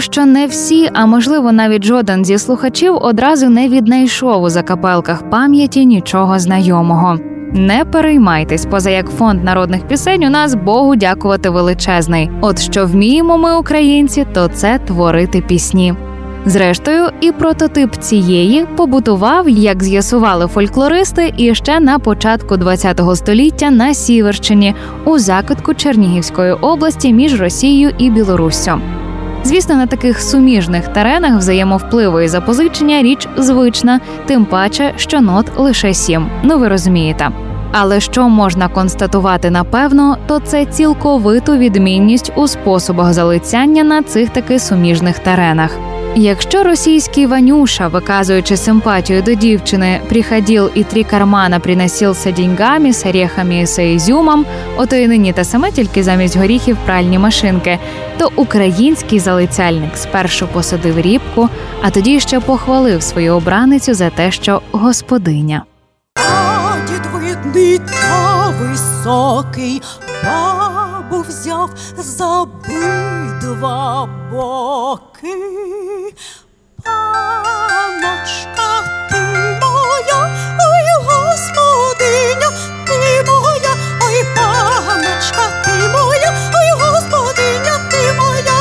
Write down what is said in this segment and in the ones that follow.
Що не всі, а можливо навіть жоден зі слухачів одразу не віднайшов у закапелках пам'яті нічого знайомого. Не переймайтесь, поза як фонд народних пісень у нас Богу дякувати величезний. От що вміємо ми, українці, то це творити пісні. Зрештою, і прототип цієї побутував, як з'ясували фольклористи, іще на початку ХХ століття на Сіверщині у закутку Чернігівської області між Росією і Білоруссю. Звісно, на таких суміжних теренах взаємовпливу і запозичення річ звична, тим паче, що нот лише сім. Ну ви розумієте. Але що можна констатувати напевно, то це цілковиту відмінність у способах залицяння на цих таки суміжних теренах. Якщо російський Ванюша, виказуючи симпатію до дівчини, приходил і три кармана приносился деньгами, с орехами і с ізюмом, ото і нині те саме, тільки замість горіхів пральні машинки, то український залицяльник спершу посадив рібку, а тоді ще похвалив свою обраницю за те, що господиня. Дід та високий, бабу взяв за обидва боки. Паночка, ти моя, ой, господиня, ти моя, ой, паночка, ти моя, ой, господиня, ти моя,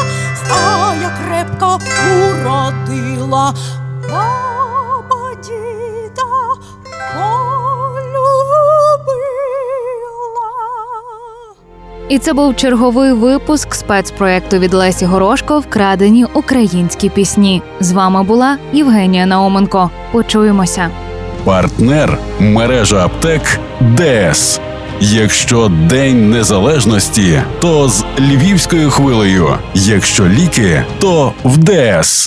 а я крепко уродила. І це був черговий випуск спецпроекту від Лесі Горошко Вкрадені українські пісні. З вами була Євгенія Науменко. Почуємося. Партнер мережа аптек ДС. Якщо День Незалежності, то з львівською хвилею. Якщо ліки, то в ДС.